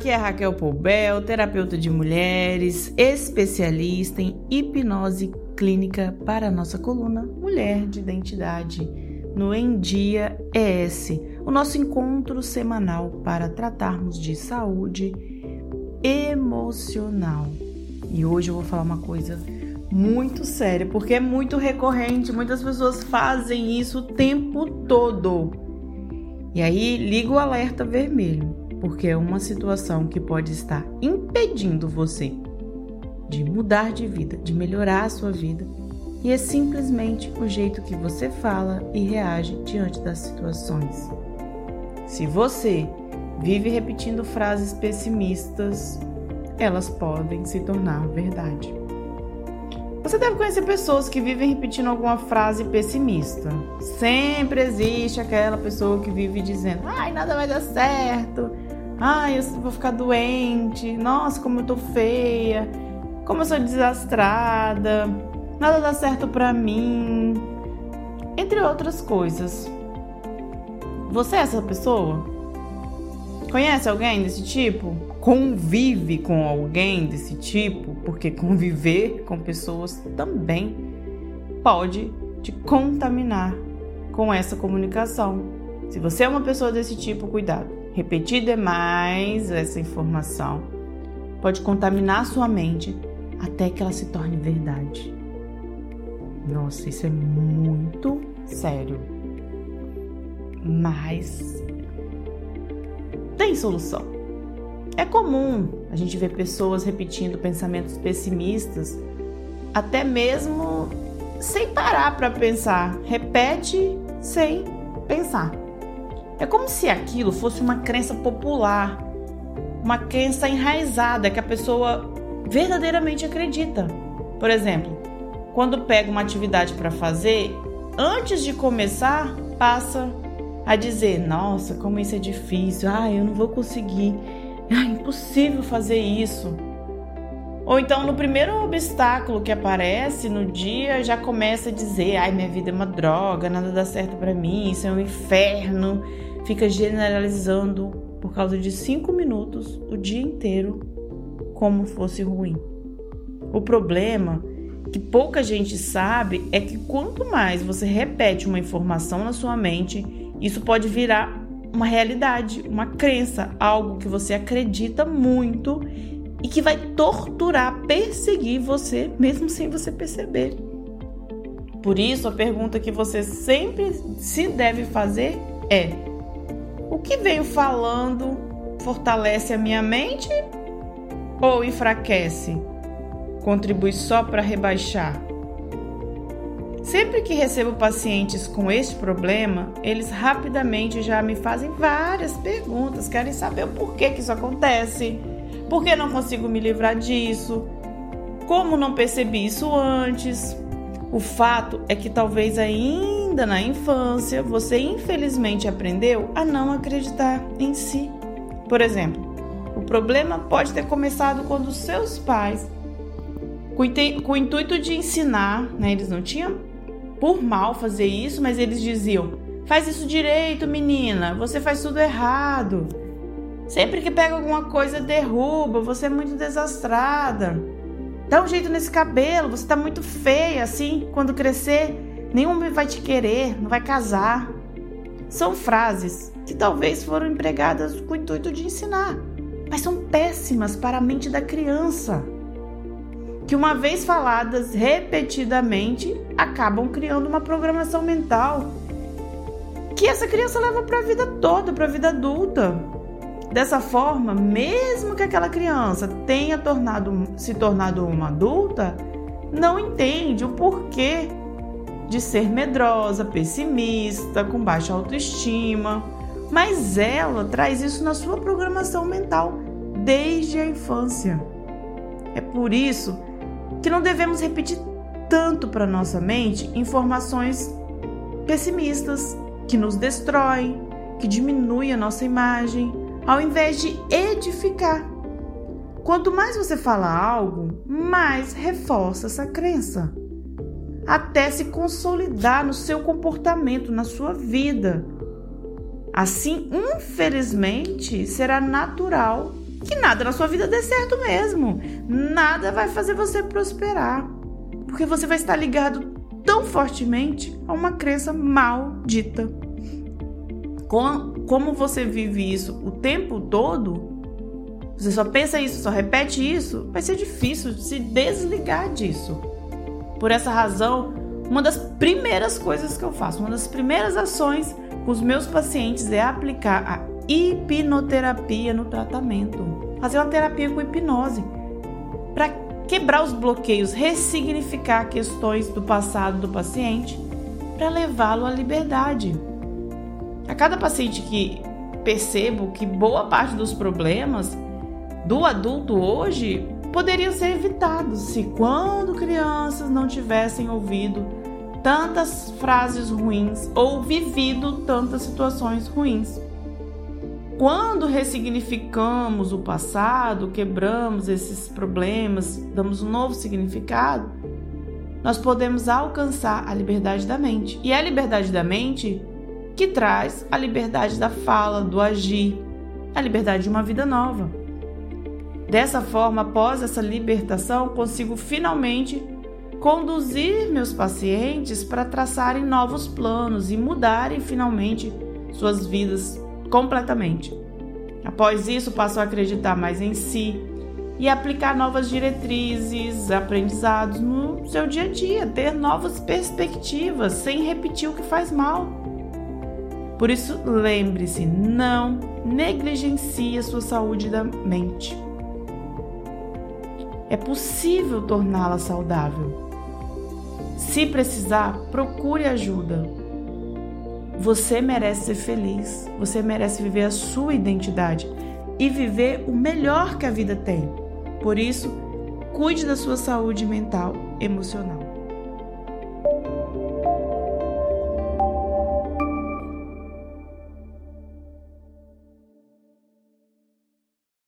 aqui é Raquel Poubel, terapeuta de mulheres, especialista em hipnose clínica para a nossa coluna Mulher de Identidade, no Em Dia ES, o nosso encontro semanal para tratarmos de saúde emocional. E hoje eu vou falar uma coisa muito séria, porque é muito recorrente, muitas pessoas fazem isso o tempo todo. E aí liga o alerta vermelho porque é uma situação que pode estar impedindo você de mudar de vida, de melhorar a sua vida, e é simplesmente o jeito que você fala e reage diante das situações. Se você vive repetindo frases pessimistas, elas podem se tornar verdade. Você deve conhecer pessoas que vivem repetindo alguma frase pessimista. Sempre existe aquela pessoa que vive dizendo: ai, nada vai dar certo, Ai, eu vou ficar doente. Nossa, como eu tô feia. Como eu sou desastrada. Nada dá certo pra mim. Entre outras coisas. Você é essa pessoa? Conhece alguém desse tipo? Convive com alguém desse tipo? Porque conviver com pessoas também pode te contaminar com essa comunicação. Se você é uma pessoa desse tipo, cuidado. Repetir demais essa informação pode contaminar sua mente até que ela se torne verdade. Nossa, isso é muito sério. Mas tem solução. É comum a gente ver pessoas repetindo pensamentos pessimistas, até mesmo sem parar para pensar. Repete sem pensar. É como se aquilo fosse uma crença popular, uma crença enraizada que a pessoa verdadeiramente acredita. Por exemplo, quando pega uma atividade para fazer, antes de começar, passa a dizer: Nossa, como isso é difícil, ah, eu não vou conseguir, é impossível fazer isso. Ou então, no primeiro obstáculo que aparece no dia, já começa a dizer: Ai, minha vida é uma droga, nada dá certo para mim, isso é um inferno fica generalizando por causa de cinco minutos o dia inteiro como fosse ruim. O problema que pouca gente sabe é que quanto mais você repete uma informação na sua mente, isso pode virar uma realidade, uma crença, algo que você acredita muito e que vai torturar, perseguir você, mesmo sem você perceber. Por isso, a pergunta que você sempre se deve fazer é: o que venho falando fortalece a minha mente ou enfraquece? Contribui só para rebaixar? Sempre que recebo pacientes com este problema, eles rapidamente já me fazem várias perguntas, querem saber o porquê que isso acontece, por que não consigo me livrar disso, como não percebi isso antes. O fato é que talvez ainda ainda na infância você infelizmente aprendeu a não acreditar em si. Por exemplo, o problema pode ter começado quando seus pais, com o intuito de ensinar, né, eles não tinham por mal fazer isso, mas eles diziam: faz isso direito, menina, você faz tudo errado. Sempre que pega alguma coisa, derruba, você é muito desastrada. Dá um jeito nesse cabelo, você tá muito feia assim, quando crescer nenhum homem vai te querer, não vai casar. São frases que talvez foram empregadas com o intuito de ensinar, mas são péssimas para a mente da criança. Que, uma vez faladas repetidamente, acabam criando uma programação mental que essa criança leva para a vida toda, para a vida adulta. Dessa forma, mesmo que aquela criança tenha tornado, se tornado uma adulta, não entende o porquê de ser medrosa, pessimista, com baixa autoestima, mas ela traz isso na sua programação mental desde a infância. É por isso que não devemos repetir tanto para nossa mente informações pessimistas que nos destroem, que diminuem a nossa imagem, ao invés de edificar. Quanto mais você fala algo, mais reforça essa crença até se consolidar no seu comportamento, na sua vida. Assim, infelizmente, será natural que nada na sua vida dê certo mesmo. Nada vai fazer você prosperar. Porque você vai estar ligado tão fortemente a uma crença maldita. Como você vive isso o tempo todo, você só pensa isso, só repete isso, vai ser difícil se desligar disso. Por essa razão, uma das primeiras coisas que eu faço, uma das primeiras ações com os meus pacientes é aplicar a hipnoterapia no tratamento. Fazer uma terapia com hipnose para quebrar os bloqueios, ressignificar questões do passado do paciente para levá-lo à liberdade. A cada paciente que percebo que boa parte dos problemas do adulto hoje poderiam ser evitados se, quando crianças, não tivessem ouvido tantas frases ruins ou vivido tantas situações ruins. Quando ressignificamos o passado, quebramos esses problemas, damos um novo significado, nós podemos alcançar a liberdade da mente. E é a liberdade da mente que traz a liberdade da fala, do agir, a liberdade de uma vida nova. Dessa forma, após essa libertação, consigo finalmente conduzir meus pacientes para traçarem novos planos e mudarem finalmente suas vidas completamente. Após isso, passou a acreditar mais em si e aplicar novas diretrizes, aprendizados no seu dia a dia, ter novas perspectivas sem repetir o que faz mal. Por isso, lembre-se, não negligencie a sua saúde da mente. É possível torná-la saudável. Se precisar, procure ajuda. Você merece ser feliz, você merece viver a sua identidade e viver o melhor que a vida tem. Por isso, cuide da sua saúde mental, emocional.